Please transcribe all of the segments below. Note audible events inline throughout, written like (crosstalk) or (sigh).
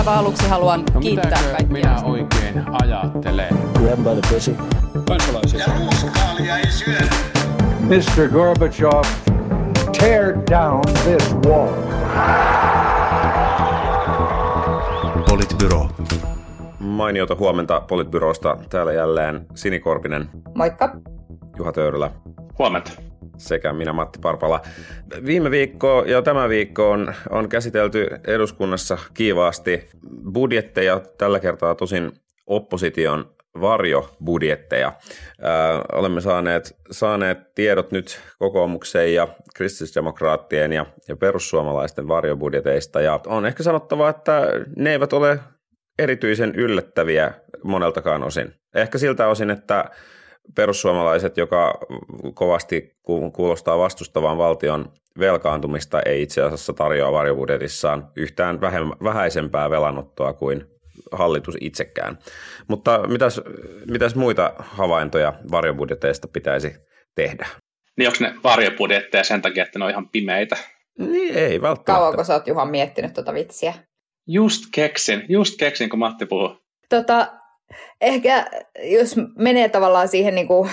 aivan aluksi haluan No kiittää kaikkia. minä oikein ajattelen? Grab by the pussy. kansalaisia. Ja ruuskaalia ei syödä. Mr. Gorbachev, tear down this wall. Politbyro. Mainiota huomenta Politbyrosta. Täällä jälleen Sini Korpinen, Moikka. Juha Töyrylä Huomenta. Sekä minä Matti Parpala. Viime viikko ja tämä viikko on, on käsitelty eduskunnassa kiivaasti budjetteja, tällä kertaa tosin opposition varjobudjetteja. Ää, olemme saaneet, saaneet tiedot nyt kokoomuksen ja kristillisdemokraattien ja, ja perussuomalaisten varjobudjeteista ja on ehkä sanottava, että ne eivät ole erityisen yllättäviä moneltakaan osin. Ehkä siltä osin, että perussuomalaiset, joka kovasti ku- kuulostaa vastustavan valtion velkaantumista, ei itse asiassa tarjoa varjobudjetissaan yhtään vähäisempää velanottoa kuin hallitus itsekään. Mutta mitäs, mitäs muita havaintoja varjobudjeteista pitäisi tehdä? Niin onko ne varjobudjetteja sen takia, että ne on ihan pimeitä? Niin ei välttämättä. Kauanko sä oot Juha miettinyt tuota vitsiä? Just keksin, just keksin, kun Matti puhuu. Tota, ehkä jos menee tavallaan siihen niin kuin,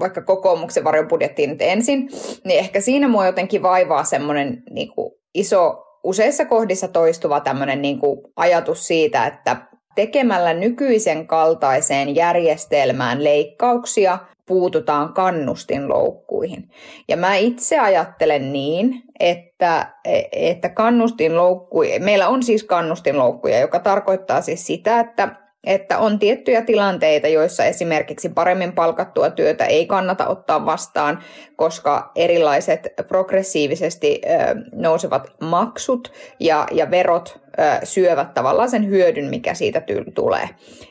vaikka kokoomuksen varjobudjettiin nyt ensin, niin ehkä siinä mua jotenkin vaivaa semmoinen niin kuin, iso, useissa kohdissa toistuva tämmöinen niin kuin, ajatus siitä, että tekemällä nykyisen kaltaiseen järjestelmään leikkauksia puututaan kannustinloukkuihin. Ja mä itse ajattelen niin, että, että kannustinloukkuja, meillä on siis kannustinloukkuja, joka tarkoittaa siis sitä, että että on tiettyjä tilanteita, joissa esimerkiksi paremmin palkattua työtä ei kannata ottaa vastaan, koska erilaiset progressiivisesti nousevat maksut ja, ja verot syövät tavallaan sen hyödyn, mikä siitä ty- tulee.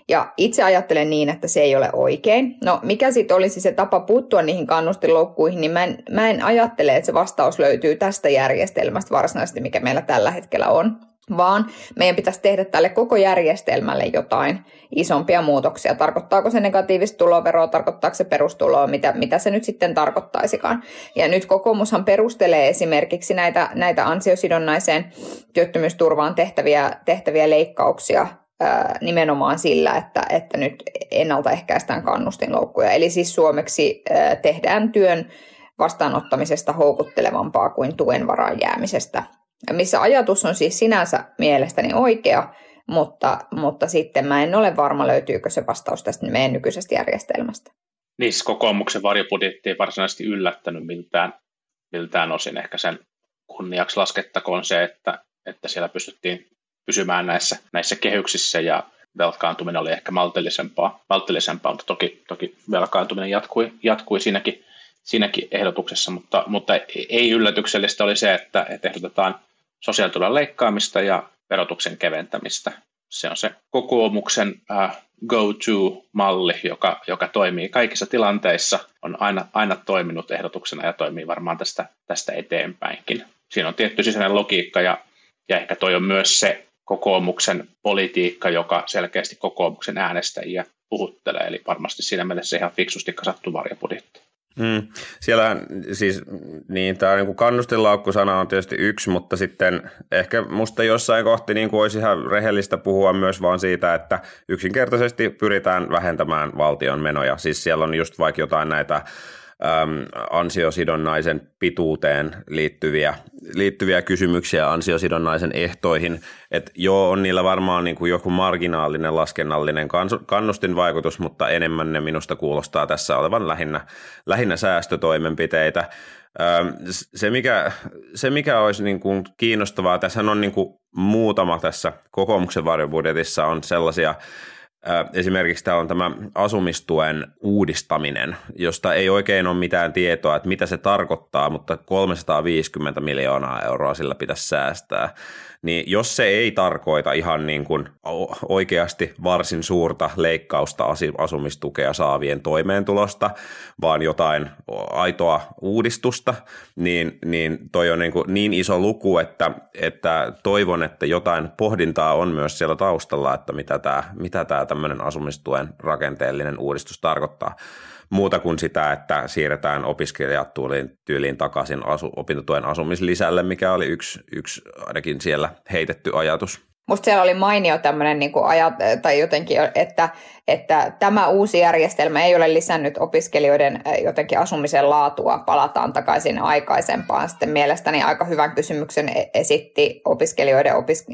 Ja itse ajattelen niin, että se ei ole oikein. No mikä sitten olisi se tapa puuttua niihin kannustinloukkuihin, niin mä en, mä en ajattele, että se vastaus löytyy tästä järjestelmästä varsinaisesti, mikä meillä tällä hetkellä on vaan meidän pitäisi tehdä tälle koko järjestelmälle jotain isompia muutoksia. Tarkoittaako se negatiivista tuloveroa, tarkoittaako se perustuloa, mitä, mitä se nyt sitten tarkoittaisikaan. Ja nyt kokoomushan perustelee esimerkiksi näitä, näitä ansiosidonnaiseen työttömyysturvaan tehtäviä, tehtäviä leikkauksia nimenomaan sillä, että, että nyt ennaltaehkäistään kannustinloukkuja. Eli siis suomeksi ää, tehdään työn vastaanottamisesta houkuttelevampaa kuin tuen varaan jäämisestä missä ajatus on siis sinänsä mielestäni oikea, mutta, mutta sitten mä en ole varma, löytyykö se vastaus tästä meidän nykyisestä järjestelmästä. Niissä kokoomuksen varjobudjetti ei varsinaisesti yllättänyt miltään, miltään osin. Ehkä sen kunniaksi laskettakoon se, että, että siellä pystyttiin pysymään näissä, näissä kehyksissä ja velkaantuminen oli ehkä maltillisempaa, maltillisempaa mutta toki, toki velkaantuminen jatkui, jatkui siinäkin, siinäkin ehdotuksessa, mutta, mutta ei yllätyksellistä oli se, että, että ehdotetaan sosiaaliturvan leikkaamista ja verotuksen keventämistä. Se on se kokoomuksen äh, go-to-malli, joka, joka toimii kaikissa tilanteissa, on aina, aina toiminut ehdotuksena ja toimii varmaan tästä, tästä eteenpäinkin. Siinä on tietty sisäinen logiikka ja, ja ehkä toi on myös se kokoomuksen politiikka, joka selkeästi kokoomuksen äänestäjiä puhuttelee, eli varmasti siinä mielessä ihan fiksusti kasattu varjobudjetti. Mm. Siellä siis niin tämä niin kannustinlaukkusana on tietysti yksi, mutta sitten ehkä musta jossain kohti niin kuin olisi ihan rehellistä puhua myös vaan siitä, että yksinkertaisesti pyritään vähentämään valtion menoja. Siis siellä on just vaikka jotain näitä äm, ansiosidonnaisen pituuteen liittyviä, liittyviä kysymyksiä ansiosidonnaisen ehtoihin, että joo, on niillä varmaan niin kuin joku marginaalinen laskennallinen kannustinvaikutus, mutta enemmän ne minusta kuulostaa tässä olevan lähinnä, lähinnä säästötoimenpiteitä. Se mikä, se, mikä olisi niin kuin kiinnostavaa, tässä on niin kuin muutama tässä kokoomuksen varjobudjetissa on sellaisia Esimerkiksi tämä on tämä asumistuen uudistaminen, josta ei oikein ole mitään tietoa, että mitä se tarkoittaa, mutta 350 miljoonaa euroa sillä pitäisi säästää. Niin jos se ei tarkoita ihan niin kuin oikeasti varsin suurta leikkausta asumistukea saavien toimeentulosta, vaan jotain aitoa uudistusta, niin, niin toi on niin, kuin niin iso luku, että, että toivon, että jotain pohdintaa on myös siellä taustalla, että mitä tämä, mitä tämä tämmöinen asumistuen rakenteellinen uudistus tarkoittaa. Muuta kuin sitä, että siirretään opiskelijat tyyliin, tyyliin takaisin asu, opintotuen asumislisälle, mikä oli yksi, yksi ainakin siellä heitetty ajatus. Musta siellä oli mainio tämmöinen niin ajat, tai jotenkin, että, että tämä uusi järjestelmä ei ole lisännyt opiskelijoiden jotenkin asumisen laatua, palataan takaisin aikaisempaan. Sitten mielestäni aika hyvän kysymyksen e-, esitti opiskelijoiden, opis-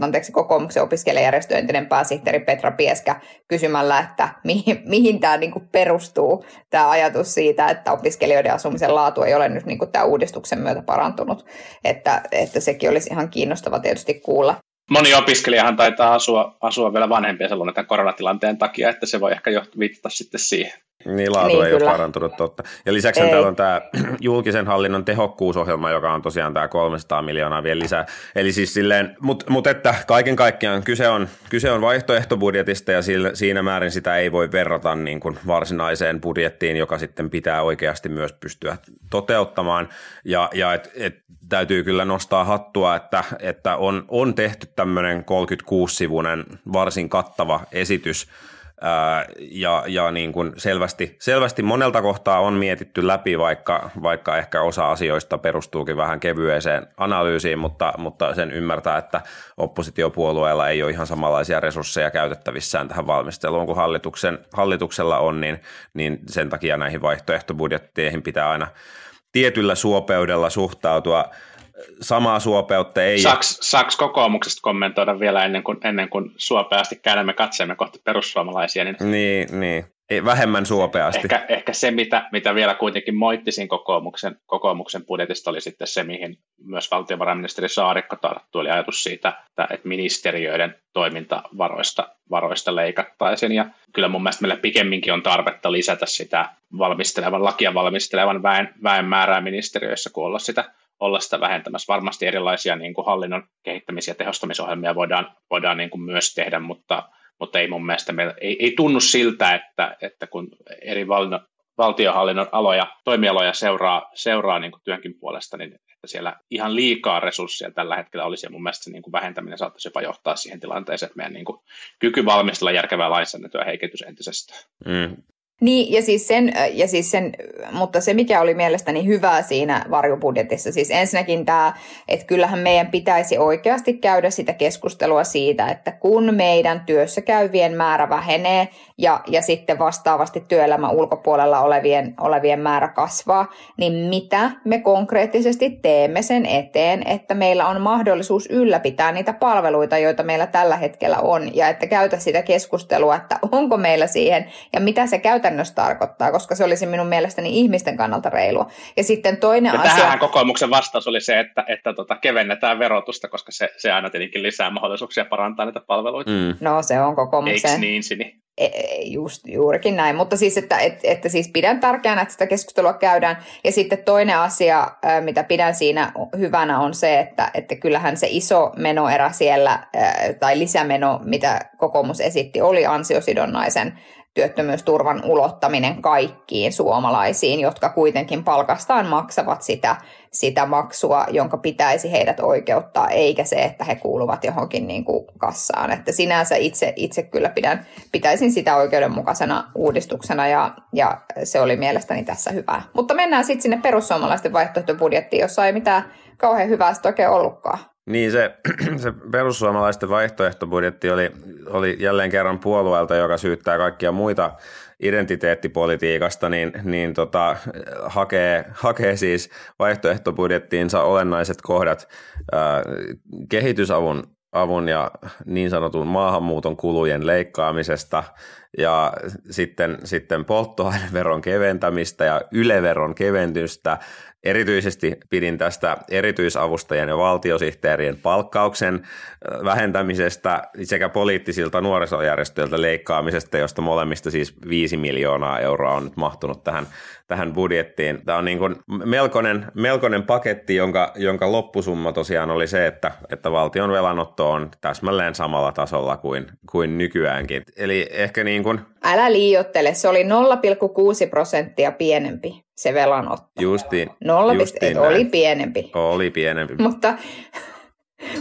anteeksi, kokoomuksen opiskelijajärjestö entinen pääsihteeri Petra Pieskä kysymällä, että mihin, mihin tämä niin perustuu, tämä ajatus siitä, että opiskelijoiden asumisen laatu ei ole nyt niin tämän uudistuksen myötä parantunut, että, että sekin olisi ihan kiinnostava tietysti kuulla moni opiskelijahan taitaa asua, asua vielä vanhempia sellainen tämän koronatilanteen takia, että se voi ehkä jo viitata sitten siihen. Niin, laatu niin, ei kyllä. ole parantunut, totta. Ja lisäksi ei. täällä on tämä (clears throat) julkisen hallinnon tehokkuusohjelma, joka on tosiaan tämä 300 miljoonaa vielä lisää. Eli siis silleen, mutta mut että kaiken kaikkiaan kyse on, kyse on vaihtoehtobudjetista ja sillä, siinä määrin sitä ei voi verrata niin kuin varsinaiseen budjettiin, joka sitten pitää oikeasti myös pystyä toteuttamaan. Ja, ja et, et, täytyy kyllä nostaa hattua, että, että on, on tehty tämmöinen 36-sivuinen varsin kattava esitys, ja, ja niin kuin selvästi, selvästi monelta kohtaa on mietitty läpi, vaikka, vaikka ehkä osa asioista perustuukin vähän kevyeseen analyysiin, mutta, mutta sen ymmärtää, että oppositiopuolueella ei ole ihan samanlaisia resursseja käytettävissään tähän valmisteluun kuin hallituksen, hallituksella on, niin, niin sen takia näihin vaihtoehtobudjetteihin pitää aina tietyllä suopeudella suhtautua samaa suopeutta ei... Saaks, saaks kokoomuksesta kommentoida vielä ennen kuin, ennen kuin suopeasti käännämme katseemme kohti perussuomalaisia? Niin, niin, niin. Ei, vähemmän suopeasti. Ehkä, ehkä se, mitä, mitä vielä kuitenkin moittisin kokoomuksen, kokoomuksen budjetista, oli sitten se, mihin myös valtiovarainministeri Saarikko tarttui, eli ajatus siitä, että, että ministeriöiden toimintavaroista varoista leikattaisiin. Ja kyllä mun mielestä meillä pikemminkin on tarvetta lisätä sitä valmistelevan, lakia valmistelevan väen, väen määrää ministeriöissä, kuin olla sitä olla sitä vähentämässä. Varmasti erilaisia niin kuin hallinnon kehittämis- ja tehostamisohjelmia voidaan, voidaan niin kuin myös tehdä, mutta, mutta ei mun mielestä meillä, ei, ei tunnu siltä, että, että kun eri val, valtiohallinnon aloja, toimialoja seuraa, seuraa niin kuin työnkin puolesta, niin että siellä ihan liikaa resursseja tällä hetkellä olisi, ja mun mielestä se niin kuin vähentäminen saattaisi jopa johtaa siihen tilanteeseen, että meidän niin kuin kyky valmistella järkevää lainsäädäntöä heikentyisi entisestään. Mm. Niin, ja siis, sen, ja siis sen, mutta se mikä oli mielestäni hyvää siinä varjobudjetissa, siis ensinnäkin tämä, että kyllähän meidän pitäisi oikeasti käydä sitä keskustelua siitä, että kun meidän työssä käyvien määrä vähenee ja, ja sitten vastaavasti työelämän ulkopuolella olevien, olevien määrä kasvaa, niin mitä me konkreettisesti teemme sen eteen, että meillä on mahdollisuus ylläpitää niitä palveluita, joita meillä tällä hetkellä on, ja että käytä sitä keskustelua, että onko meillä siihen, ja mitä se käytä käytännössä tarkoittaa, koska se olisi minun mielestäni ihmisten kannalta reilua. Ja sitten toinen ja asia... Tähän kokoomuksen vastaus oli se, että, että tota, kevennetään verotusta, koska se, se aina tietenkin lisää mahdollisuuksia parantaa niitä palveluita. Mm. No se on kokoomuksen... Eikö niin, Sini? E, e, just, juurikin näin, mutta siis, että, että, että siis pidän tärkeänä, että sitä keskustelua käydään. Ja sitten toinen asia, mitä pidän siinä hyvänä, on se, että, että kyllähän se iso menoerä siellä, tai lisämeno, mitä kokoomus esitti, oli ansiosidonnaisen työttömyysturvan ulottaminen kaikkiin suomalaisiin, jotka kuitenkin palkastaan maksavat sitä, sitä maksua, jonka pitäisi heidät oikeuttaa, eikä se, että he kuuluvat johonkin niin kuin kassaan. Että sinänsä itse, itse kyllä pidän, pitäisin sitä oikeudenmukaisena uudistuksena ja, ja se oli mielestäni tässä hyvää. Mutta mennään sitten sinne perussuomalaisten vaihtoehtobudjettiin, jossa ei mitään kauhean hyvää sitten oikein ollutkaan. Niin se, (clears throat) se perussuomalaisten vaihtoehtobudjetti oli, oli jälleen kerran puolueelta, joka syyttää kaikkia muita identiteettipolitiikasta, niin, niin tota, hakee, hakee siis vaihtoehtobudjettiinsa olennaiset kohdat ää, kehitysavun avun ja niin sanotun maahanmuuton kulujen leikkaamisesta ja sitten, sitten polttoaineveron keventämistä ja yleveron keventystä Erityisesti pidin tästä erityisavustajien ja valtiosihteerien palkkauksen vähentämisestä sekä poliittisilta nuorisojärjestöiltä leikkaamisesta, josta molemmista siis 5 miljoonaa euroa on nyt mahtunut tähän, tähän budjettiin. Tämä on niin kuin melkoinen, melkoinen paketti, jonka, jonka loppusumma tosiaan oli se, että, että valtion velanotto on täsmälleen samalla tasolla kuin, kuin nykyäänkin. Eli ehkä niin kuin... Älä liiottele, se oli 0,6 prosenttia pienempi se velanotto. Justiin. Nolla justiin oli pienempi. Oli pienempi. mutta,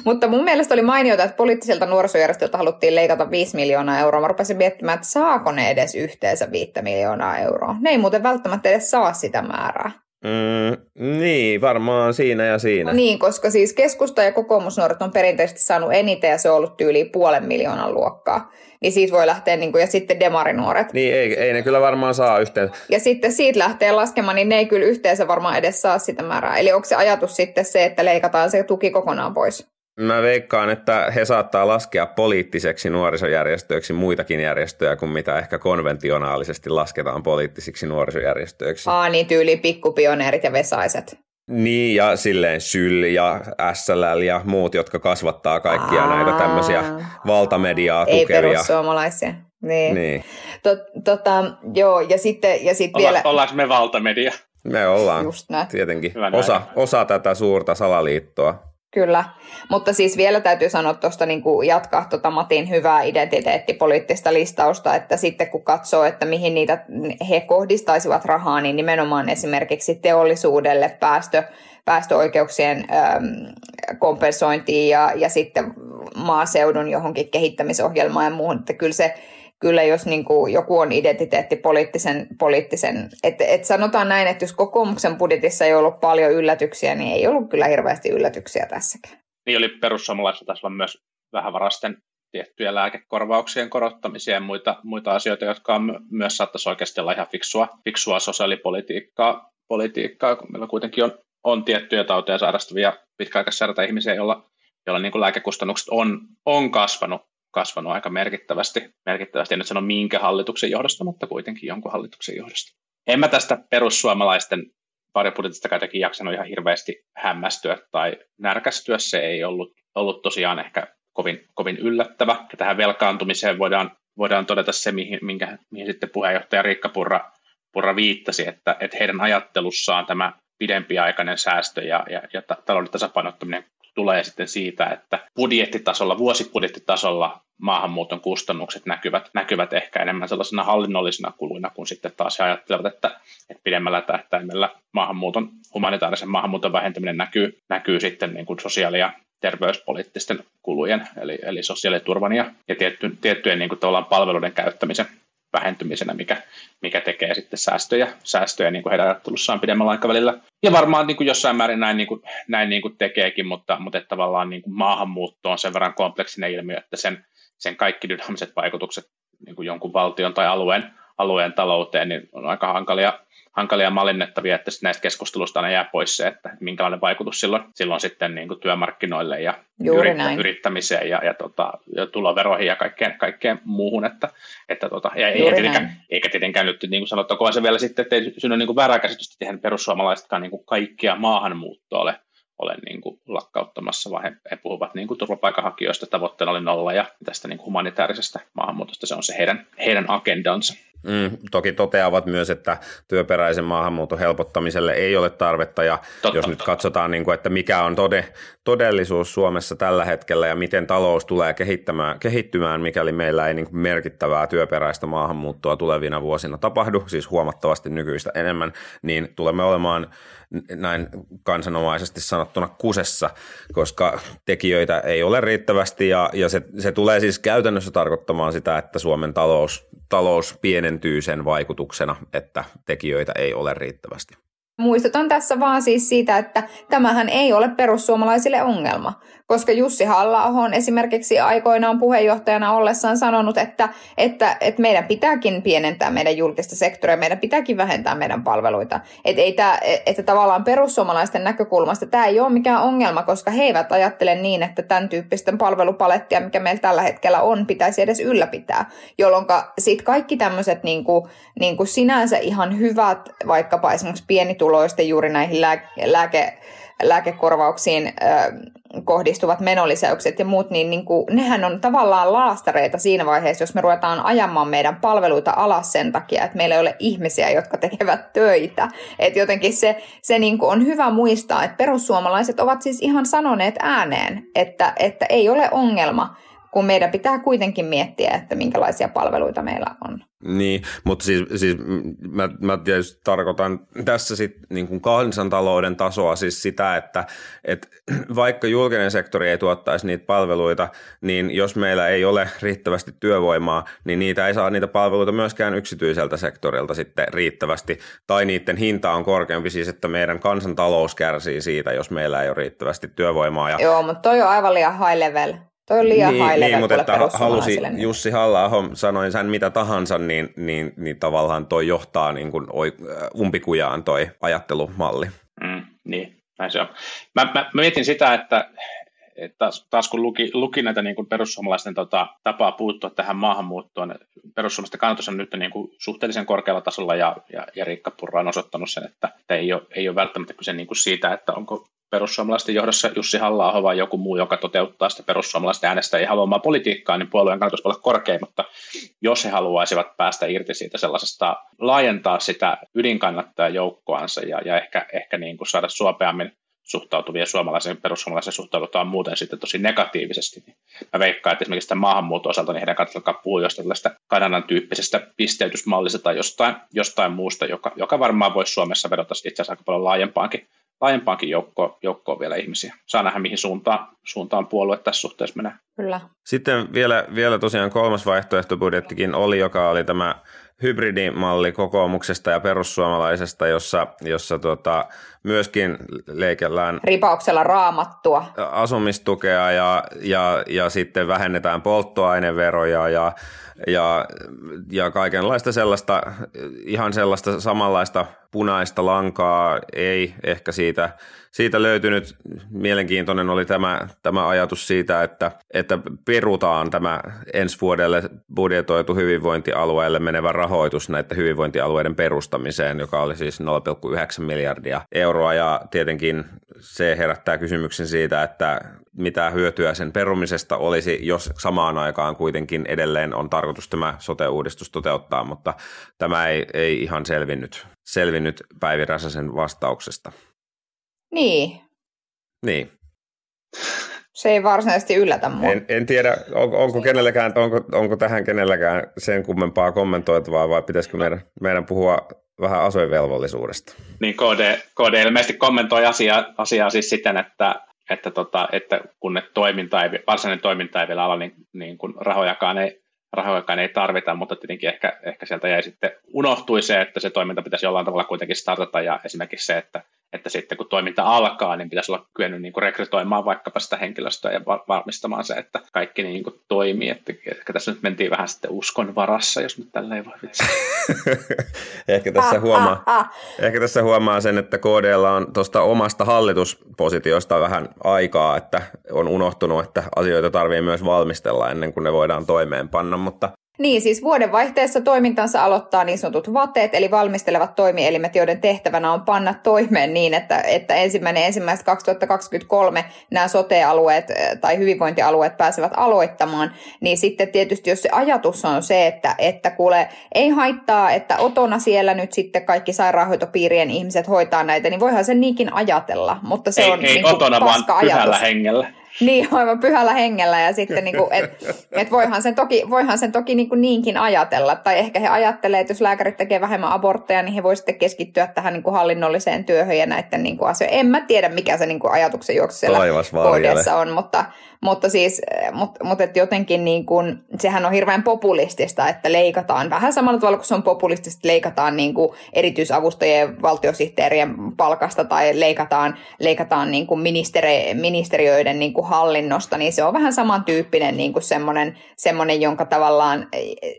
mutta mun mielestä oli mainiota, että poliittiselta nuorisojärjestöltä haluttiin leikata 5 miljoonaa euroa. Mä rupesin miettimään, että saako ne edes yhteensä 5 miljoonaa euroa. Ne ei muuten välttämättä edes saa sitä määrää. Mm, niin, varmaan siinä ja siinä. Niin, koska siis keskusta ja kokoomusnuoret on perinteisesti saanut eniten ja se on ollut tyyli puolen miljoonan luokkaa. Niin siitä voi lähteä, niin kuin, ja sitten demarinuoret. Niin, ei, ei ne kyllä varmaan saa yhteen. Ja sitten siitä lähtee laskemaan, niin ne ei kyllä yhteensä varmaan edes saa sitä määrää. Eli onko se ajatus sitten se, että leikataan se tuki kokonaan pois? Mä veikkaan, että he saattaa laskea poliittiseksi nuorisojärjestöiksi muitakin järjestöjä kuin mitä ehkä konventionaalisesti lasketaan poliittisiksi nuorisojärjestöiksi. Aa, niin tyyli pikkupioneerit ja vesaiset. Niin, ja silleen Syl ja SLL ja muut, jotka kasvattaa kaikkia Aa. näitä tämmöisiä valtamediaa Ei tukevia. Ei perussuomalaisia. Niin. Niin. Tot, tota, joo, ja sitten ja sit Olla, vielä... Ollaanko me valtamedia? Me ollaan, Just näin. tietenkin. Hyvä Osa, näin. osa tätä suurta salaliittoa. Kyllä, mutta siis vielä täytyy sanoa tuosta niin jatkaa tuota Matin hyvää identiteettipoliittista listausta, että sitten kun katsoo, että mihin niitä he kohdistaisivat rahaa, niin nimenomaan esimerkiksi teollisuudelle päästö, päästöoikeuksien äm, kompensointiin ja, ja sitten maaseudun johonkin kehittämisohjelmaan ja muuhun, että kyllä se kyllä jos niin kuin joku on identiteettipoliittisen, poliittisen, että et sanotaan näin, että jos kokoomuksen budjetissa ei ollut paljon yllätyksiä, niin ei ollut kyllä hirveästi yllätyksiä tässäkään. Niin oli perussuomalaisilla tasolla myös vähävarasten tiettyjä lääkekorvauksien korottamisia ja muita, muita asioita, jotka on myös saattaisi oikeasti olla ihan fiksua, fiksua sosiaalipolitiikkaa, politiikkaa, kun meillä kuitenkin on, on tiettyjä tauteja sairastavia pitkäaikaissairaita ihmisiä, joilla, joilla niin kuin lääkekustannukset on, on kasvanut kasvanut aika merkittävästi. merkittävästi. En nyt sano minkä hallituksen johdosta, mutta kuitenkin jonkun hallituksen johdosta. En mä tästä perussuomalaisten varjobudjetista jotenkin jaksanut ihan hirveästi hämmästyä tai närkästyä. Se ei ollut, ollut tosiaan ehkä kovin, kovin yllättävä. Ja tähän velkaantumiseen voidaan, voidaan todeta se, mihin, minkä, mihin sitten puheenjohtaja Riikka Purra, Purra viittasi, että, että heidän ajattelussaan tämä pidempiaikainen säästö ja, ja, ja talouden tasapainottaminen tulee sitten siitä, että budjettitasolla, vuosibudjettitasolla maahanmuuton kustannukset näkyvät, näkyvät ehkä enemmän sellaisena hallinnollisena kuluina, kun sitten taas he ajattelevat, että, että pidemmällä tähtäimellä maahanmuuton, humanitaarisen maahanmuuton vähentäminen näkyy, näkyy sitten niin kuin sosiaali- ja terveyspoliittisten kulujen, eli, eli sosiaaliturvan ja, ja tietty, tiettyjen niin kuin palveluiden käyttämisen vähentymisenä, mikä, mikä tekee sitten säästöjä, säästöjä niin kuin heidän ajattelussaan pidemmällä aikavälillä. Ja varmaan niin kuin jossain määrin näin, niin kuin, näin niin kuin tekeekin, mutta, mutta että tavallaan niin kuin maahanmuutto on sen verran kompleksinen ilmiö, että sen, sen kaikki dynaamiset vaikutukset niin kuin jonkun valtion tai alueen, alueen talouteen niin on aika hankalia, hankalia mallinnettavia, että näistä keskustelusta aina jää pois se, että minkälainen vaikutus silloin, silloin sitten niin kuin työmarkkinoille ja yrittä, yrittämiseen ja, ja, tota, ja tuloveroihin ja kaikkeen, kaikkeen muuhun. Että, että tota, ja eikä, tietenkään, eikä tietenkään nyt, niin kuin sanottakoon se vielä sitten, että ei synny niin kuin väärää käsitystä, että eihän perussuomalaisetkaan niin kuin kaikkia maahanmuuttoa ole ole niin kuin lakkauttamassa, vaan he, he puhuvat niin kuin turvapaikanhakijoista, tavoitteena oli nolla ja tästä niin kuin humanitaarisesta maahanmuutosta se on se heidän, heidän agendansa. Mm, toki toteavat myös, että työperäisen maahanmuuton helpottamiselle ei ole tarvetta. Ja totta, jos nyt katsotaan, niin kuin, että mikä on tode, todellisuus Suomessa tällä hetkellä ja miten talous tulee kehittämään, kehittymään, mikäli meillä ei niin kuin merkittävää työperäistä maahanmuuttoa tulevina vuosina tapahdu, siis huomattavasti nykyistä enemmän, niin tulemme olemaan näin kansanomaisesti sanottuna kusessa, koska tekijöitä ei ole riittävästi ja, ja se, se tulee siis käytännössä tarkoittamaan sitä, että Suomen talous, talous pienentyy sen vaikutuksena, että tekijöitä ei ole riittävästi. Muistutan tässä vaan siis siitä, että tämähän ei ole perussuomalaisille ongelma, koska Jussi halla on esimerkiksi aikoinaan puheenjohtajana ollessaan sanonut, että, että, että meidän pitääkin pienentää meidän julkista sektoria, meidän pitääkin vähentää meidän palveluita. Että, ei tämä, että tavallaan perussuomalaisten näkökulmasta tämä ei ole mikään ongelma, koska he eivät ajattele niin, että tämän tyyppisten palvelupalettia, mikä meillä tällä hetkellä on, pitäisi edes ylläpitää, jolloin sitten kaikki tämmöiset niin kuin, niin kuin sinänsä ihan hyvät, vaikkapa esimerkiksi pienituloisten juuri näihin lääke, lääke lääkekorvauksiin kohdistuvat menolisäykset ja muut, niin, niin kuin, nehän on tavallaan laastareita siinä vaiheessa, jos me ruvetaan ajamaan meidän palveluita alas sen takia, että meillä ei ole ihmisiä, jotka tekevät töitä. Et jotenkin se, se niin kuin on hyvä muistaa, että perussuomalaiset ovat siis ihan sanoneet ääneen, että, että ei ole ongelma, kun meidän pitää kuitenkin miettiä, että minkälaisia palveluita meillä on. Niin, mutta siis, siis mä, mä tietysti tarkoitan tässä sitten niin kuin kansantalouden tasoa siis sitä, että, että vaikka julkinen sektori ei tuottaisi niitä palveluita, niin jos meillä ei ole riittävästi työvoimaa, niin niitä ei saa niitä palveluita myöskään yksityiseltä sektorilta sitten riittävästi, tai niiden hinta on korkeampi siis, että meidän kansantalous kärsii siitä, jos meillä ei ole riittävästi työvoimaa. Ja... Joo, mutta toi on aivan liian high level. Toi on liian niin, niin, mutta että halusi niin. Jussi halla sanoi sen mitä tahansa, niin, niin, niin tavallaan toi johtaa niin kuin umpikujaan toi ajattelumalli. Mm, niin, näin se on. Mä, mä, mä mietin sitä, että, että taas, taas kun luki, luki näitä niin kuin perussuomalaisten tota, tapaa puuttua tähän maahanmuuttoon, perussuomalaisten kannatus on nyt niin kuin suhteellisen korkealla tasolla ja, ja, ja Riikka Purra on osoittanut sen, että, että ei, ole, ei ole välttämättä kyse niin kuin siitä, että onko perussuomalaisten johdossa Jussi halla vai joku muu, joka toteuttaa sitä perussuomalaisten äänestäjien haluamaa politiikkaa, niin puolueen kannatus voi olla korkea, mutta jos he haluaisivat päästä irti siitä sellaisesta, laajentaa sitä ydinkannattajajoukkoansa ja, ja ehkä, ehkä niin kuin saada suopeammin suhtautuvia suomalaisen perussuomalaisen suhtaudutaan muuten sitten tosi negatiivisesti. Niin mä veikkaan, että esimerkiksi tämän maahanmuuton osalta niin heidän kannattaa puhua jostain tällaista Kanadan tyyppisestä pisteytysmallista tai jostain, jostain muusta, joka, joka varmaan voisi Suomessa vedota itse asiassa aika paljon laajempaankin laajempaankin joukkoon, joukkoon vielä ihmisiä. Saa nähdä, mihin suuntaan, suuntaan puolue tässä suhteessa menee. Kyllä. Sitten vielä, vielä tosiaan kolmas vaihtoehtobudjettikin oli, joka oli tämä hybridimalli kokoomuksesta ja perussuomalaisesta, jossa, jossa tota, myöskin leikellään ripauksella raamattua. asumistukea ja, ja, ja sitten vähennetään polttoaineveroja ja, ja, ja kaikenlaista sellaista, ihan sellaista samanlaista punaista lankaa ei ehkä siitä, siitä löytynyt. Mielenkiintoinen oli tämä, tämä ajatus siitä, että, että perutaan tämä ensi vuodelle budjetoitu hyvinvointialueelle menevä rahoitus näiden hyvinvointialueiden perustamiseen, joka oli siis 0,9 miljardia euroa ja tietenkin se herättää kysymyksen siitä, että mitä hyötyä sen perumisesta olisi, jos samaan aikaan kuitenkin edelleen on tarkoitus tämä sote-uudistus toteuttaa, mutta tämä ei, ei ihan selvinnyt, selvinnyt Päivi Räsäsen vastauksesta. Niin. Niin. Se ei varsinaisesti yllätä mua. En, en tiedä, onko, onko, kenelläkään, onko, onko tähän kenelläkään sen kummempaa kommentoitavaa vai pitäisikö meidän, meidän puhua vähän asuinvelvollisuudesta? Niin KD, KD ilmeisesti kommentoi asiaa, asiaa siis siten, että, että, tota, että kun ne toiminta ei, varsinainen toiminta ei vielä ala, niin, niin kun rahojakaan ei, rahojakaan ei tarvita, mutta tietenkin ehkä, ehkä sieltä jäi sitten unohtui se, että se toiminta pitäisi jollain tavalla kuitenkin startata ja esimerkiksi se, että että sitten kun toiminta alkaa, niin pitäisi olla kyennyt niin kuin rekrytoimaan vaikkapa sitä henkilöstöä ja varmistamaan se, että kaikki niin kuin toimii. Että ehkä tässä nyt mentiin vähän sitten uskon varassa, jos nyt tällä ei voi (laughs) ehkä, tässä ah, huomaa, ah, ah. ehkä tässä huomaa sen, että KDlla on tuosta omasta hallituspositiosta vähän aikaa, että on unohtunut, että asioita tarvii myös valmistella ennen kuin ne voidaan toimeenpanna, mutta niin, siis vuodenvaihteessa toimintansa aloittaa niin sanotut vateet, eli valmistelevat toimielimet, joiden tehtävänä on panna toimeen niin, että, että ensimmäinen ensimmäistä 2023 nämä sote-alueet eh, tai hyvinvointialueet pääsevät aloittamaan, niin sitten tietysti jos se ajatus on se, että, että kuule, ei haittaa, että otona siellä nyt sitten kaikki sairaanhoitopiirien ihmiset hoitaa näitä, niin voihan se niinkin ajatella, mutta se ei, on ei niin otona, vaan pyhällä hengellä. Niin, aivan pyhällä hengellä ja sitten niin kuin, et, (laughs) et voihan sen toki, voihan sen toki niin kuin niinkin ajatella. Tai ehkä he ajattelee, että jos lääkärit tekee vähemmän abortteja, niin he voisivat sitten keskittyä tähän niin kuin hallinnolliseen työhön ja näiden niin kuin asioihin. En mä tiedä, mikä se niin kuin ajatuksen juoksu siellä on, mutta, mutta siis, mutta, mutta että jotenkin niin kuin, sehän on hirveän populistista, että leikataan vähän samalla tavalla kuin se on populistista, leikataan niin kuin erityisavustajien valtiosihteerien palkasta tai leikataan, leikataan niin kuin ministeri, ministeriöiden niin kuin hallinnosta, niin se on vähän samantyyppinen niin kuin semmoinen, semmoinen, jonka tavallaan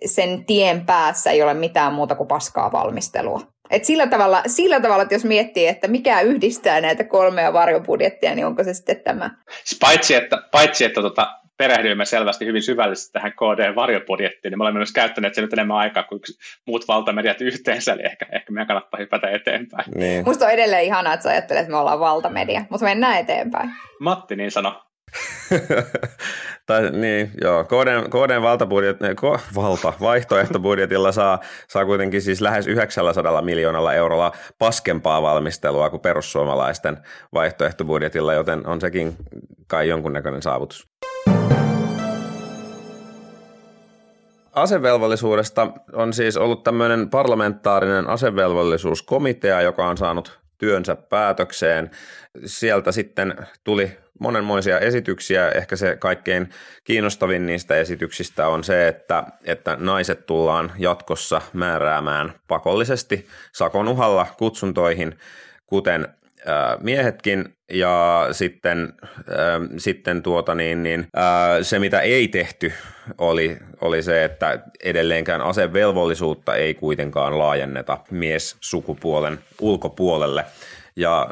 sen tien päässä ei ole mitään muuta kuin paskaa valmistelua. Et sillä, tavalla, sillä tavalla, että jos miettii, että mikä yhdistää näitä kolmea varjobudjettia, niin onko se sitten tämä? Siis paitsi, että, paitsi, että tota, perehdyimme selvästi hyvin syvällisesti tähän KD-varjobudjettiin, niin me olemme myös käyttäneet sen nyt enemmän aikaa kuin muut valtamediat yhteensä, eli ehkä, ehkä meidän kannattaa hypätä eteenpäin. Niin. Musta on edelleen ihanaa, että sä ajattelet, että me ollaan valtamedia, mutta mennään eteenpäin. Matti niin sano. (laughs) tai niin, joo. KDn, KDn valtabudjet, ko, valta, vaihtoehtobudjetilla saa, saa kuitenkin siis lähes 900 miljoonalla eurolla paskempaa valmistelua kuin perussuomalaisten vaihtoehtobudjetilla, joten on sekin kai jonkunnäköinen saavutus. asevelvollisuudesta on siis ollut tämmöinen parlamentaarinen asevelvollisuuskomitea, joka on saanut työnsä päätökseen. Sieltä sitten tuli monenmoisia esityksiä. Ehkä se kaikkein kiinnostavin niistä esityksistä on se, että, että naiset tullaan jatkossa määräämään pakollisesti sakon uhalla kutsuntoihin, kuten miehetkin ja sitten, äh, sitten tuota niin, niin, äh, se mitä ei tehty oli, oli se, että edelleenkään asevelvollisuutta ei kuitenkaan laajenneta mies-sukupuolen ulkopuolelle. Ja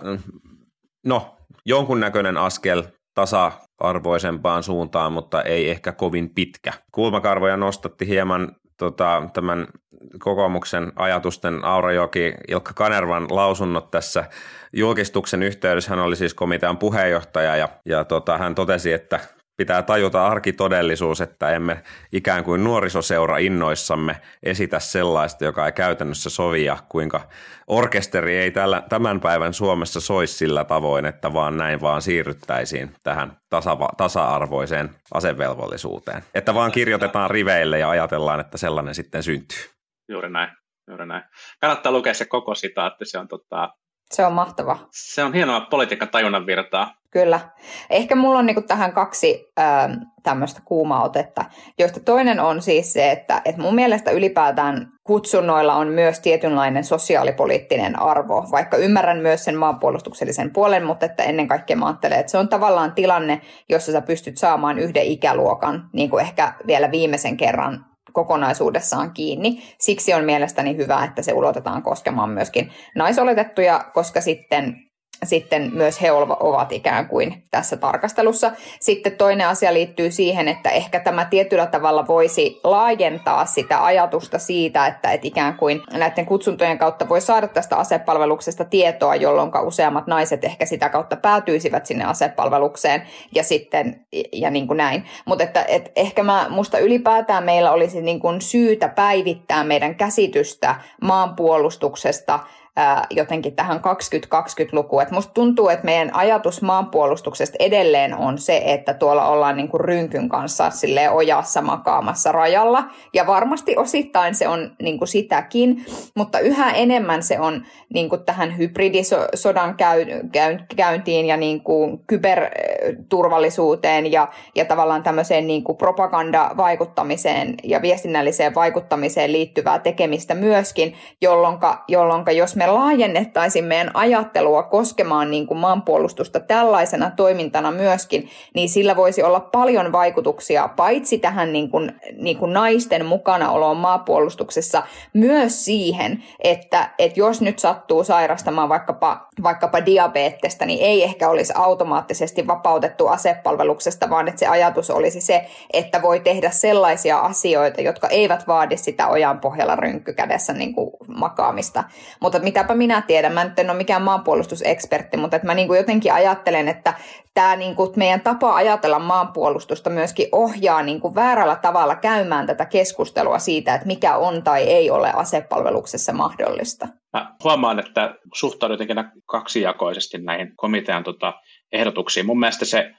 no, jonkunnäköinen askel tasa-arvoisempaan suuntaan, mutta ei ehkä kovin pitkä. Kulmakarvoja nostatti hieman tota, tämän kokoomuksen ajatusten Aurajoki Ilkka Kanervan lausunnot tässä julkistuksen yhteydessä. Hän oli siis komitean puheenjohtaja ja, ja tota, hän totesi, että pitää tajuta arkitodellisuus, että emme ikään kuin nuorisoseura innoissamme esitä sellaista, joka ei käytännössä sovi ja kuinka orkesteri ei tällä, tämän päivän Suomessa soisi sillä tavoin, että vaan näin vaan siirryttäisiin tähän tasa, tasa-arvoiseen asevelvollisuuteen. Että vaan kirjoitetaan riveille ja ajatellaan, että sellainen sitten syntyy. Juuri näin. Juuri näin. Kannattaa lukea se koko sitaatti, se on tota, se on mahtava. Se on hienoa politiikan tajunnan virtaa. Kyllä. Ehkä mulla on niinku tähän kaksi ähm, tämmöistä kuumaa otetta, joista toinen on siis se, että et mun mielestä ylipäätään kutsunnoilla on myös tietynlainen sosiaalipoliittinen arvo, vaikka ymmärrän myös sen maanpuolustuksellisen puolen, mutta että ennen kaikkea mä ajattelen, että se on tavallaan tilanne, jossa sä pystyt saamaan yhden ikäluokan, niin kuin ehkä vielä viimeisen kerran kokonaisuudessaan kiinni. Siksi on mielestäni hyvä, että se ulotetaan koskemaan myöskin naisoletettuja, koska sitten sitten myös he ovat ikään kuin tässä tarkastelussa. Sitten toinen asia liittyy siihen, että ehkä tämä tietyllä tavalla voisi laajentaa sitä ajatusta siitä, että, että ikään kuin näiden kutsuntojen kautta voi saada tästä asepalveluksesta tietoa, jolloin useammat naiset ehkä sitä kautta päätyisivät sinne asepalvelukseen ja sitten ja niin kuin näin. Mutta että, että ehkä mä, musta ylipäätään meillä olisi niin kuin syytä päivittää meidän käsitystä maanpuolustuksesta – jotenkin tähän 2020-lukuun. Et musta tuntuu, että meidän ajatus maanpuolustuksesta edelleen on se, että tuolla ollaan niin kuin rynkyn kanssa sille ojassa makaamassa rajalla. Ja varmasti osittain se on niin kuin sitäkin, mutta yhä enemmän se on niin kuin tähän hybridisodan käyntiin ja niin kuin kyberturvallisuuteen ja, ja tavallaan tämmöiseen niin kuin propagandavaikuttamiseen ja viestinnälliseen vaikuttamiseen liittyvää tekemistä myöskin, jolloin jos me laajennettaisiin meidän ajattelua koskemaan niin kuin maanpuolustusta tällaisena toimintana myöskin, niin sillä voisi olla paljon vaikutuksia paitsi tähän niin kuin, niin kuin naisten mukanaoloon maanpuolustuksessa, myös siihen, että, että jos nyt sattuu sairastamaan vaikkapa, vaikkapa diabeettesta, niin ei ehkä olisi automaattisesti vapautettu asepalveluksesta, vaan että se ajatus olisi se, että voi tehdä sellaisia asioita, jotka eivät vaadi sitä ojan pohjalla rynkkykädessä niin kuin makaamista. Mutta mitäpä minä tiedän, mä nyt en ole mikään maanpuolustusekspertti, mutta että mä niin kuin jotenkin ajattelen, että tämä niin kuin meidän tapa ajatella maanpuolustusta myöskin ohjaa niin kuin väärällä tavalla käymään tätä keskustelua siitä, että mikä on tai ei ole asepalveluksessa mahdollista. Mä huomaan, että suhtaudun jotenkin kaksijakoisesti näihin komitean tota, ehdotuksiin. Mun mielestä se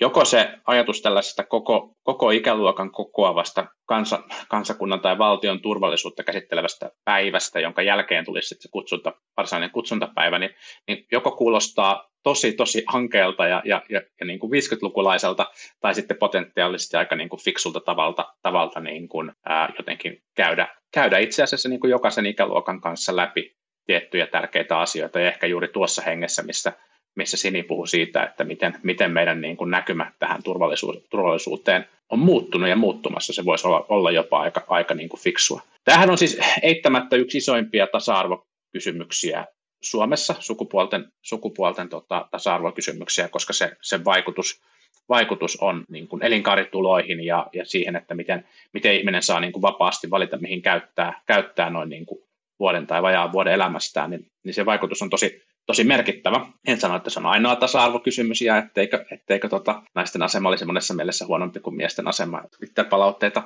joko se ajatus tällaisesta koko, koko ikäluokan kokoavasta kansa, kansakunnan tai valtion turvallisuutta käsittelevästä päivästä, jonka jälkeen tulisi sitten se kutsunta, varsinainen kutsuntapäivä, niin, niin joko kuulostaa tosi, tosi hankeelta ja, ja, ja, ja niin kuin 50-lukulaiselta, tai sitten potentiaalisesti aika niin kuin fiksulta tavalta, tavalta niin kuin, ää, jotenkin käydä, käydä itse asiassa niin kuin jokaisen ikäluokan kanssa läpi tiettyjä tärkeitä asioita, ja ehkä juuri tuossa hengessä, missä missä Sini puhui siitä, että miten, miten meidän niin kuin näkymä tähän turvallisuuteen on muuttunut ja muuttumassa. Se voisi olla, olla jopa aika, aika niin kuin fiksua. Tämähän on siis eittämättä yksi isoimpia tasa-arvokysymyksiä Suomessa, sukupuolten, sukupuolten tota, tasa-arvokysymyksiä, koska se, se vaikutus, vaikutus on niin kuin elinkaarituloihin ja, ja siihen, että miten, miten ihminen saa niin kuin vapaasti valita, mihin käyttää, käyttää noin niin kuin vuoden tai vajaan vuoden elämästään, niin, niin se vaikutus on tosi, tosi merkittävä. En sano, että se on ainoa tasa-arvokysymys ja etteikö, etteikö tota, naisten asema olisi monessa mielessä huonompi kuin miesten asema palautteita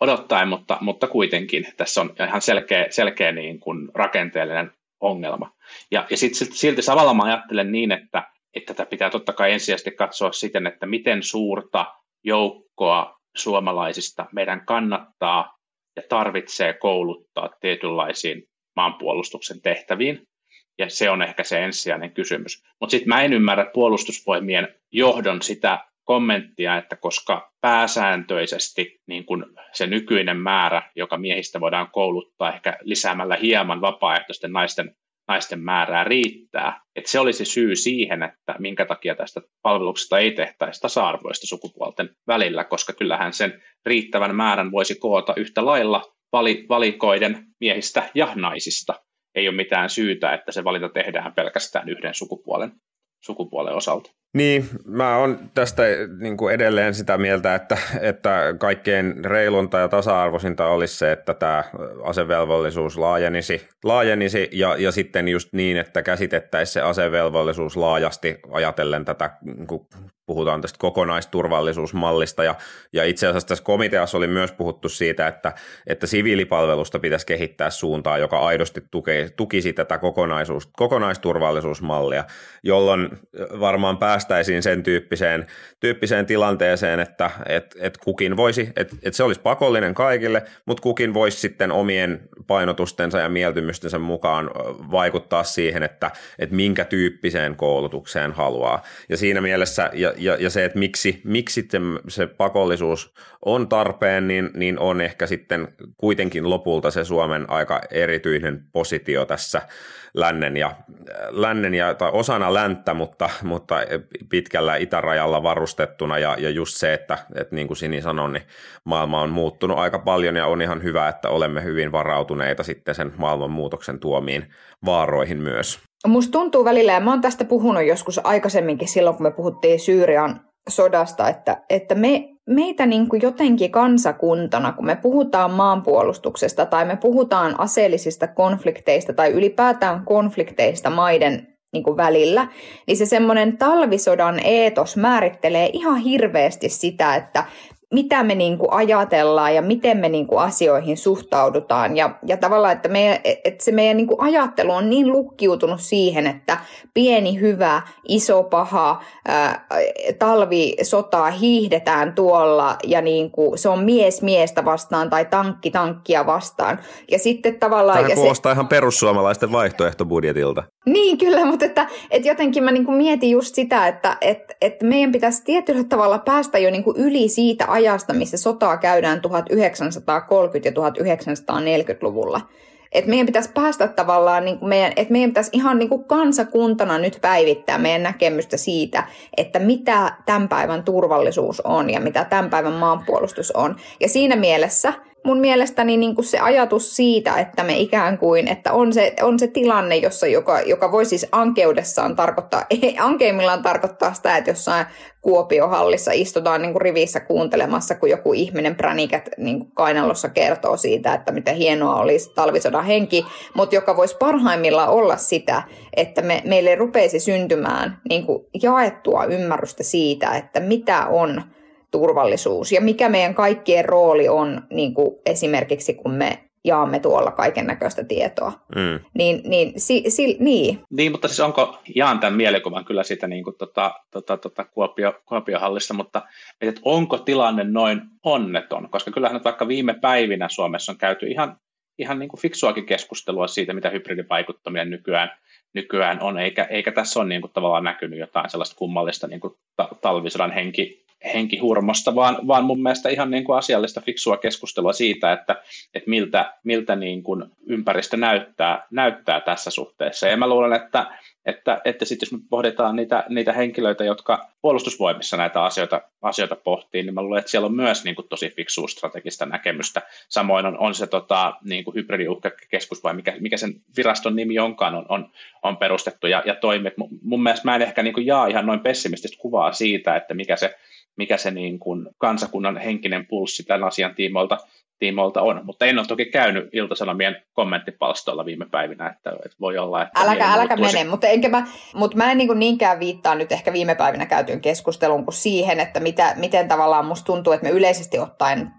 odottaen, mutta, mutta kuitenkin tässä on ihan selkeä, selkeä niin kuin rakenteellinen ongelma. Ja, ja sit, silti samalla mä ajattelen niin, että, että tätä pitää totta kai ensisijaisesti katsoa siten, että miten suurta joukkoa suomalaisista meidän kannattaa ja tarvitsee kouluttaa tietynlaisiin maanpuolustuksen tehtäviin. Ja se on ehkä se ensisijainen kysymys. Mutta sitten mä en ymmärrä puolustusvoimien johdon sitä kommenttia, että koska pääsääntöisesti niin kun se nykyinen määrä, joka miehistä voidaan kouluttaa ehkä lisäämällä hieman vapaaehtoisten naisten, naisten määrää riittää, että se olisi syy siihen, että minkä takia tästä palveluksesta ei tehtäisi tasa-arvoista sukupuolten välillä, koska kyllähän sen riittävän määrän voisi koota yhtä lailla valikoiden miehistä ja naisista. Ei ole mitään syytä, että se valinta tehdään pelkästään yhden sukupuolen, sukupuolen osalta. Niin, mä oon tästä niin kuin edelleen sitä mieltä, että, että kaikkein reilunta ja tasa-arvoisinta olisi se, että tämä asevelvollisuus laajenisi, laajenisi ja, ja sitten just niin, että käsitettäisiin se asevelvollisuus laajasti ajatellen tätä, kun puhutaan tästä kokonaisturvallisuusmallista ja, ja itse asiassa tässä komiteassa oli myös puhuttu siitä, että, että siviilipalvelusta pitäisi kehittää suuntaan, joka aidosti tuki, tukisi tätä kokonaisuus, kokonaisturvallisuusmallia, jolloin varmaan päästäisiin sen tyyppiseen, tyyppiseen tilanteeseen, että et, et kukin voisi, että et se olisi pakollinen kaikille, mutta kukin voisi sitten omien painotustensa ja mieltymystensä mukaan vaikuttaa siihen, että et minkä tyyppiseen koulutukseen haluaa. Ja siinä mielessä, ja, ja, ja se, että miksi, miksi se pakollisuus on tarpeen, niin, niin on ehkä sitten kuitenkin lopulta se Suomen aika erityinen positio tässä lännen ja, lännen ja tai osana länttä, mutta, mutta pitkällä itärajalla varustettuna ja, ja just se, että, että niin kuin Sini sanoi, niin maailma on muuttunut aika paljon ja on ihan hyvä, että olemme hyvin varautuneita sitten sen maailmanmuutoksen tuomiin vaaroihin myös. Musta tuntuu välillä, ja mä oon tästä puhunut joskus aikaisemminkin silloin, kun me puhuttiin Syyrian sodasta, että, että me, meitä niin kuin jotenkin kansakuntana, kun me puhutaan maanpuolustuksesta tai me puhutaan aseellisista konflikteista tai ylipäätään konflikteista maiden niin kuin välillä, niin se semmoinen talvisodan eetos määrittelee ihan hirveästi sitä, että mitä me niin kuin ajatellaan ja miten me niin kuin asioihin suhtaudutaan. Ja, ja tavallaan, että, meidän, että se meidän niin kuin ajattelu on niin lukkiutunut siihen, että pieni hyvä, iso paha, ää, talvisotaa hiihdetään tuolla ja niin kuin se on mies miestä vastaan tai tankki tankkia vastaan. Ja sitten tavallaan... Tämä kuulostaa se, ihan perussuomalaisten vaihtoehtobudjetilta. Niin, kyllä, mutta että, että jotenkin mä niin kuin mietin just sitä, että että, että meidän pitäisi tietyllä tavalla päästä jo niin kuin yli siitä ajasta, missä sotaa käydään 1930- ja 1940-luvulla. Että meidän pitäisi päästä tavallaan, niin kuin meidän, että meidän pitäisi ihan niin kuin kansakuntana nyt päivittää meidän näkemystä siitä, että mitä tämän päivän turvallisuus on ja mitä tämän päivän maanpuolustus on. Ja siinä mielessä – mun mielestäni niin kuin se ajatus siitä, että me ikään kuin, että on se, on se tilanne, jossa, joka, joka voi siis ankeudessaan tarkoittaa, ei ankeimmillaan tarkoittaa sitä, että jossain Kuopiohallissa istutaan niin kuin rivissä kuuntelemassa, kun joku ihminen pränikät niin kuin kainalossa kertoo siitä, että miten hienoa olisi talvisodan henki, mutta joka voisi parhaimmillaan olla sitä, että me, meille rupeisi syntymään niin kuin jaettua ymmärrystä siitä, että mitä on turvallisuus ja mikä meidän kaikkien rooli on niin kuin esimerkiksi kun me jaamme tuolla kaiken näköistä tietoa. Mm. Niin, niin, si, si, niin. niin, mutta siis onko, jaan tämän mielikuvan kyllä siitä niin kuin tota, tota, tota Kuopio, Kuopiohallista, mutta että onko tilanne noin onneton? Koska kyllähän nyt vaikka viime päivinä Suomessa on käyty ihan, ihan niin kuin fiksuakin keskustelua siitä, mitä hybridivaikuttaminen nykyään, nykyään on, eikä, eikä tässä ole niin kuin tavallaan näkynyt jotain sellaista kummallista niin kuin talvisodan henki, henkihurmosta, vaan, vaan mun mielestä ihan niin kuin asiallista fiksua keskustelua siitä, että, että miltä, miltä niin kuin ympäristö näyttää, näyttää tässä suhteessa. Ja mä luulen, että, että, että sitten jos me pohditaan niitä, niitä henkilöitä, jotka puolustusvoimissa näitä asioita, asioita pohtii, niin mä luulen, että siellä on myös niin kuin tosi fiksua strategista näkemystä. Samoin on, on se tota, niin kuin hybridiuhkakeskus vai mikä, mikä sen viraston nimi onkaan on, on, on perustettu ja, ja toimii. Mun mielestä mä en ehkä niin kuin jaa ihan noin pessimististä kuvaa siitä, että mikä se mikä se niin kuin kansakunnan henkinen pulssi tämän asian tiimoilta, tiimoilta on. Mutta en ole toki käynyt Ilta-Sanomien kommenttipalstoilla viime päivinä, että, että voi olla, että... Äläkä, äläkä mene, mutta, enkä mä, mutta mä en niin niinkään viittaa nyt ehkä viime päivinä käytyyn keskusteluun kuin siihen, että mitä, miten tavallaan musta tuntuu, että me yleisesti ottaen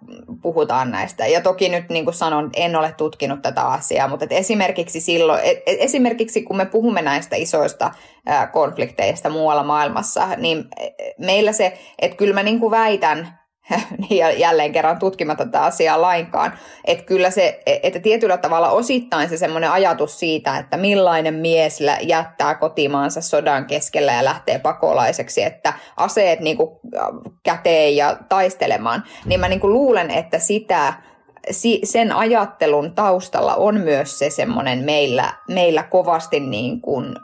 puhutaan näistä. Ja toki nyt niin kuin sanon, en ole tutkinut tätä asiaa, mutta esimerkiksi silloin, e, e, esimerkiksi kun me puhumme näistä isoista konflikteista muualla maailmassa, niin e, meillä se, että kyllä mä niin kuin väitän, (laughs) ja jälleen kerran tutkimatta tätä asiaa lainkaan. Että kyllä se, että tietyllä tavalla osittain se semmoinen ajatus siitä, että millainen mies jättää kotimaansa sodan keskellä ja lähtee pakolaiseksi, että aseet niin kuin käteen ja taistelemaan, niin mä niin kuin luulen, että sitä sen ajattelun taustalla on myös se semmoinen meillä, meillä kovasti niin kuin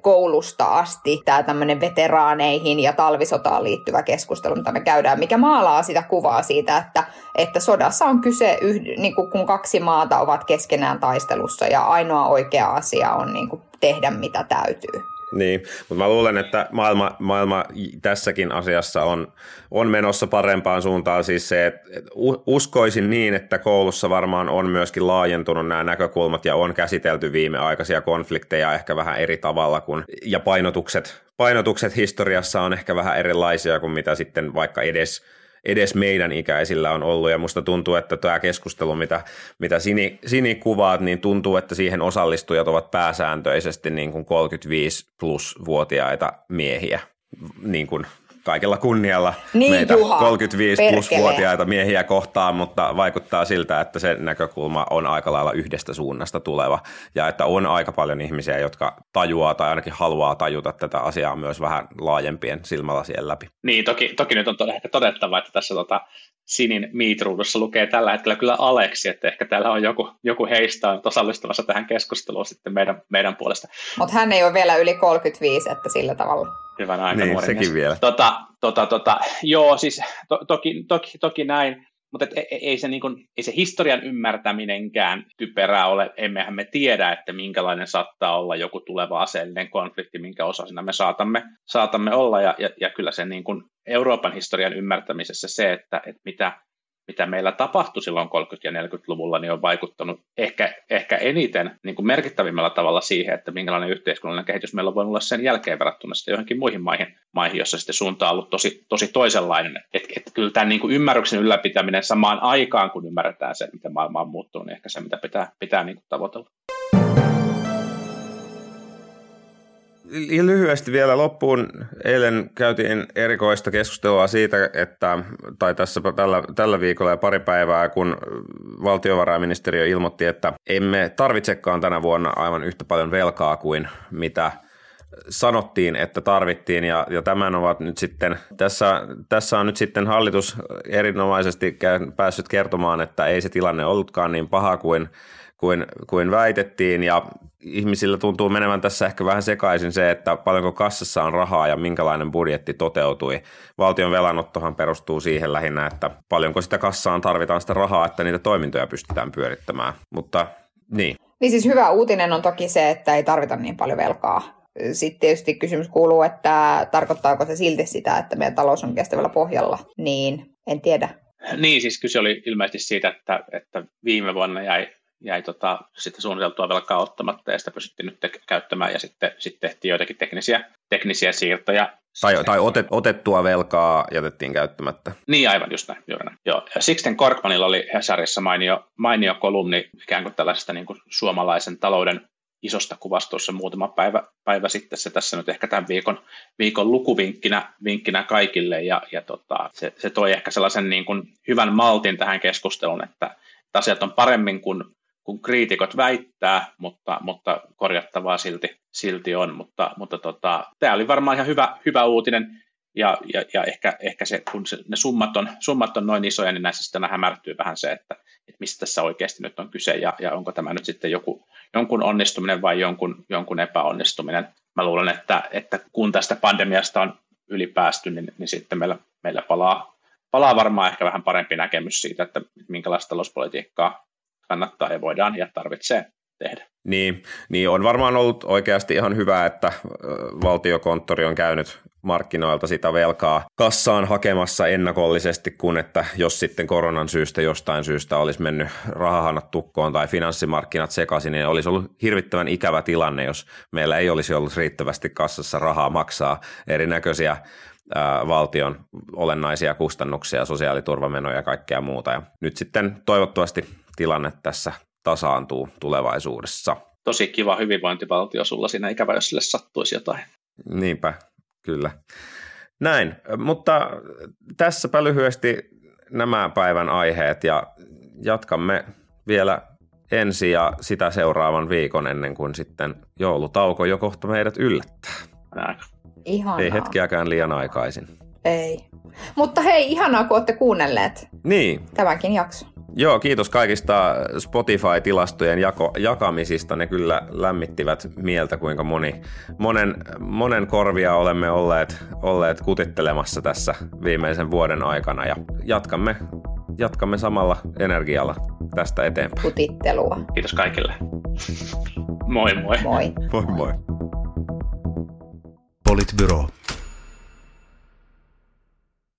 koulusta asti tämä tämmöinen veteraaneihin ja talvisotaan liittyvä keskustelu, mitä me käydään, mikä maalaa sitä kuvaa siitä, että, että sodassa on kyse, yhd, niin kuin kun kaksi maata ovat keskenään taistelussa ja ainoa oikea asia on niin kuin tehdä mitä täytyy. Niin, mutta mä luulen, että maailma, maailma tässäkin asiassa on, on menossa parempaan suuntaan. Siis se, että uskoisin niin, että koulussa varmaan on myöskin laajentunut nämä näkökulmat ja on käsitelty viimeaikaisia konflikteja ehkä vähän eri tavalla kuin, ja painotukset, painotukset historiassa on ehkä vähän erilaisia kuin mitä sitten vaikka edes – edes meidän ikäisillä on ollut. Ja musta tuntuu, että tämä keskustelu, mitä, mitä Sini, Sini kuvaat, niin tuntuu, että siihen osallistujat ovat pääsääntöisesti niin kuin 35 plus vuotiaita miehiä. Niin kuin kaikella kunnialla niin, meitä Juha, 35 plus vuotiaita miehiä kohtaan, mutta vaikuttaa siltä, että se näkökulma on aika lailla yhdestä suunnasta tuleva ja että on aika paljon ihmisiä, jotka tajuaa tai ainakin haluaa tajuta tätä asiaa myös vähän laajempien silmälasien läpi. Niin, toki, toki nyt on ehkä todettava, että tässä tota, Sinin Meet-ruudussa lukee tällä hetkellä kyllä Aleksi, että ehkä täällä on joku, joku heistä on osallistumassa tähän keskusteluun sitten meidän, meidän puolesta. Mutta hän ei ole vielä yli 35, että sillä tavalla. Hyvän aika niin, sekin mies. vielä. Tota, tota, tota, joo, siis to, toki, toki, toki näin, mutta et, ei, ei, se, niin kun, ei se historian ymmärtäminenkään typerää ole. Emmehän me tiedä, että minkälainen saattaa olla joku tuleva aseellinen konflikti, minkä osasina me saatamme, saatamme olla. Ja, ja, ja kyllä se niin kun Euroopan historian ymmärtämisessä se, että, että mitä mitä meillä tapahtui silloin 30- ja 40-luvulla, niin on vaikuttanut ehkä, ehkä eniten niin kuin merkittävimmällä tavalla siihen, että minkälainen yhteiskunnallinen kehitys meillä voinut olla sen jälkeen verrattuna sitten johonkin muihin maihin, maihin jossa sitten suunta on ollut tosi, tosi toisenlainen. Että et kyllä tämän niin kuin ymmärryksen ylläpitäminen samaan aikaan, kun ymmärretään se, miten maailma on muuttunut, niin ehkä se, mitä pitää, pitää niin kuin tavoitella. Lyhyesti vielä loppuun. Eilen käytiin erikoista keskustelua siitä, että, tai tässä tällä, tällä viikolla ja pari päivää, kun valtiovarainministeriö ilmoitti, että emme tarvitsekaan tänä vuonna aivan yhtä paljon velkaa kuin mitä sanottiin, että tarvittiin ja, ja tämän ovat nyt sitten, tässä, tässä on nyt sitten hallitus erinomaisesti päässyt kertomaan, että ei se tilanne ollutkaan niin paha kuin kuin, kuin väitettiin ja ihmisillä tuntuu menevän tässä ehkä vähän sekaisin se, että paljonko kassassa on rahaa ja minkälainen budjetti toteutui. Valtion velanottohan perustuu siihen lähinnä, että paljonko sitä kassaan tarvitaan sitä rahaa, että niitä toimintoja pystytään pyörittämään, mutta niin. Niin siis hyvä uutinen on toki se, että ei tarvita niin paljon velkaa. Sitten tietysti kysymys kuuluu, että tarkoittaako se silti sitä, että meidän talous on kestävällä pohjalla, niin en tiedä. Niin, siis kyse oli ilmeisesti siitä, että, että viime vuonna jäi jäi tota, sitten suunniteltua velkaa ottamatta ja sitä pystyttiin nyt te- käyttämään ja sitten, sitten tehtiin joitakin teknisiä, teknisiä siirtoja. Tai, tai otet, otettua velkaa jätettiin käyttämättä. Niin aivan, just näin. Juuri näin. Joo. Ja Sixten Korkmanilla oli Hesarissa mainio, mainio kolumni ikään kuin tällaisesta niin kuin suomalaisen talouden isosta kuvastossa muutama päivä, päivä sitten. Se tässä nyt ehkä tämän viikon, viikon lukuvinkkinä vinkkinä kaikille ja, ja tota, se, se, toi ehkä sellaisen niin kuin hyvän maltin tähän keskusteluun, että, että asiat on paremmin kuin kun kriitikot väittää, mutta, mutta korjattavaa silti, silti on. Mutta, mutta tota, tämä oli varmaan ihan hyvä, hyvä uutinen, ja, ja, ja ehkä, ehkä se, kun se, ne summat on, summat on noin isoja, niin näissä sitten hämärtyy vähän se, että, että mistä tässä oikeasti nyt on kyse, ja, ja onko tämä nyt sitten joku, jonkun onnistuminen vai jonkun, jonkun epäonnistuminen. Mä luulen, että, että kun tästä pandemiasta on ylipäästy, niin, niin sitten meillä, meillä palaa, palaa varmaan ehkä vähän parempi näkemys siitä, että minkälaista talouspolitiikkaa kannattaa ja voidaan ja tarvitsee tehdä. Niin, niin on varmaan ollut oikeasti ihan hyvä, että valtiokonttori on käynyt markkinoilta sitä velkaa kassaan hakemassa ennakollisesti, kun että jos sitten koronan syystä jostain syystä olisi mennyt rahahanat tukkoon tai finanssimarkkinat sekaisin, niin olisi ollut hirvittävän ikävä tilanne, jos meillä ei olisi ollut riittävästi kassassa rahaa maksaa erinäköisiä valtion olennaisia kustannuksia, sosiaaliturvamenoja ja kaikkea muuta. Ja nyt sitten toivottavasti tilanne tässä tasaantuu tulevaisuudessa. Tosi kiva hyvinvointivaltio sulla siinä, ikävä jos sille sattuisi jotain. Niinpä, kyllä. Näin, mutta tässäpä lyhyesti nämä päivän aiheet ja jatkamme vielä ensi ja sitä seuraavan viikon ennen kuin sitten joulutauko jo kohta meidät yllättää. Ihanaa. Ei hetkiäkään liian aikaisin. Ei. Mutta hei, ihanaa kun olette kuunnelleet Niin, tämänkin jakson. Joo, kiitos kaikista Spotify-tilastojen jako, jakamisista. Ne kyllä lämmittivät mieltä, kuinka moni, monen, monen korvia olemme olleet, olleet kutittelemassa tässä viimeisen vuoden aikana. Ja jatkamme, jatkamme samalla energialla tästä eteenpäin. Kutittelua. Kiitos kaikille. Moi moi. Moi. Moi moi. Politbyro.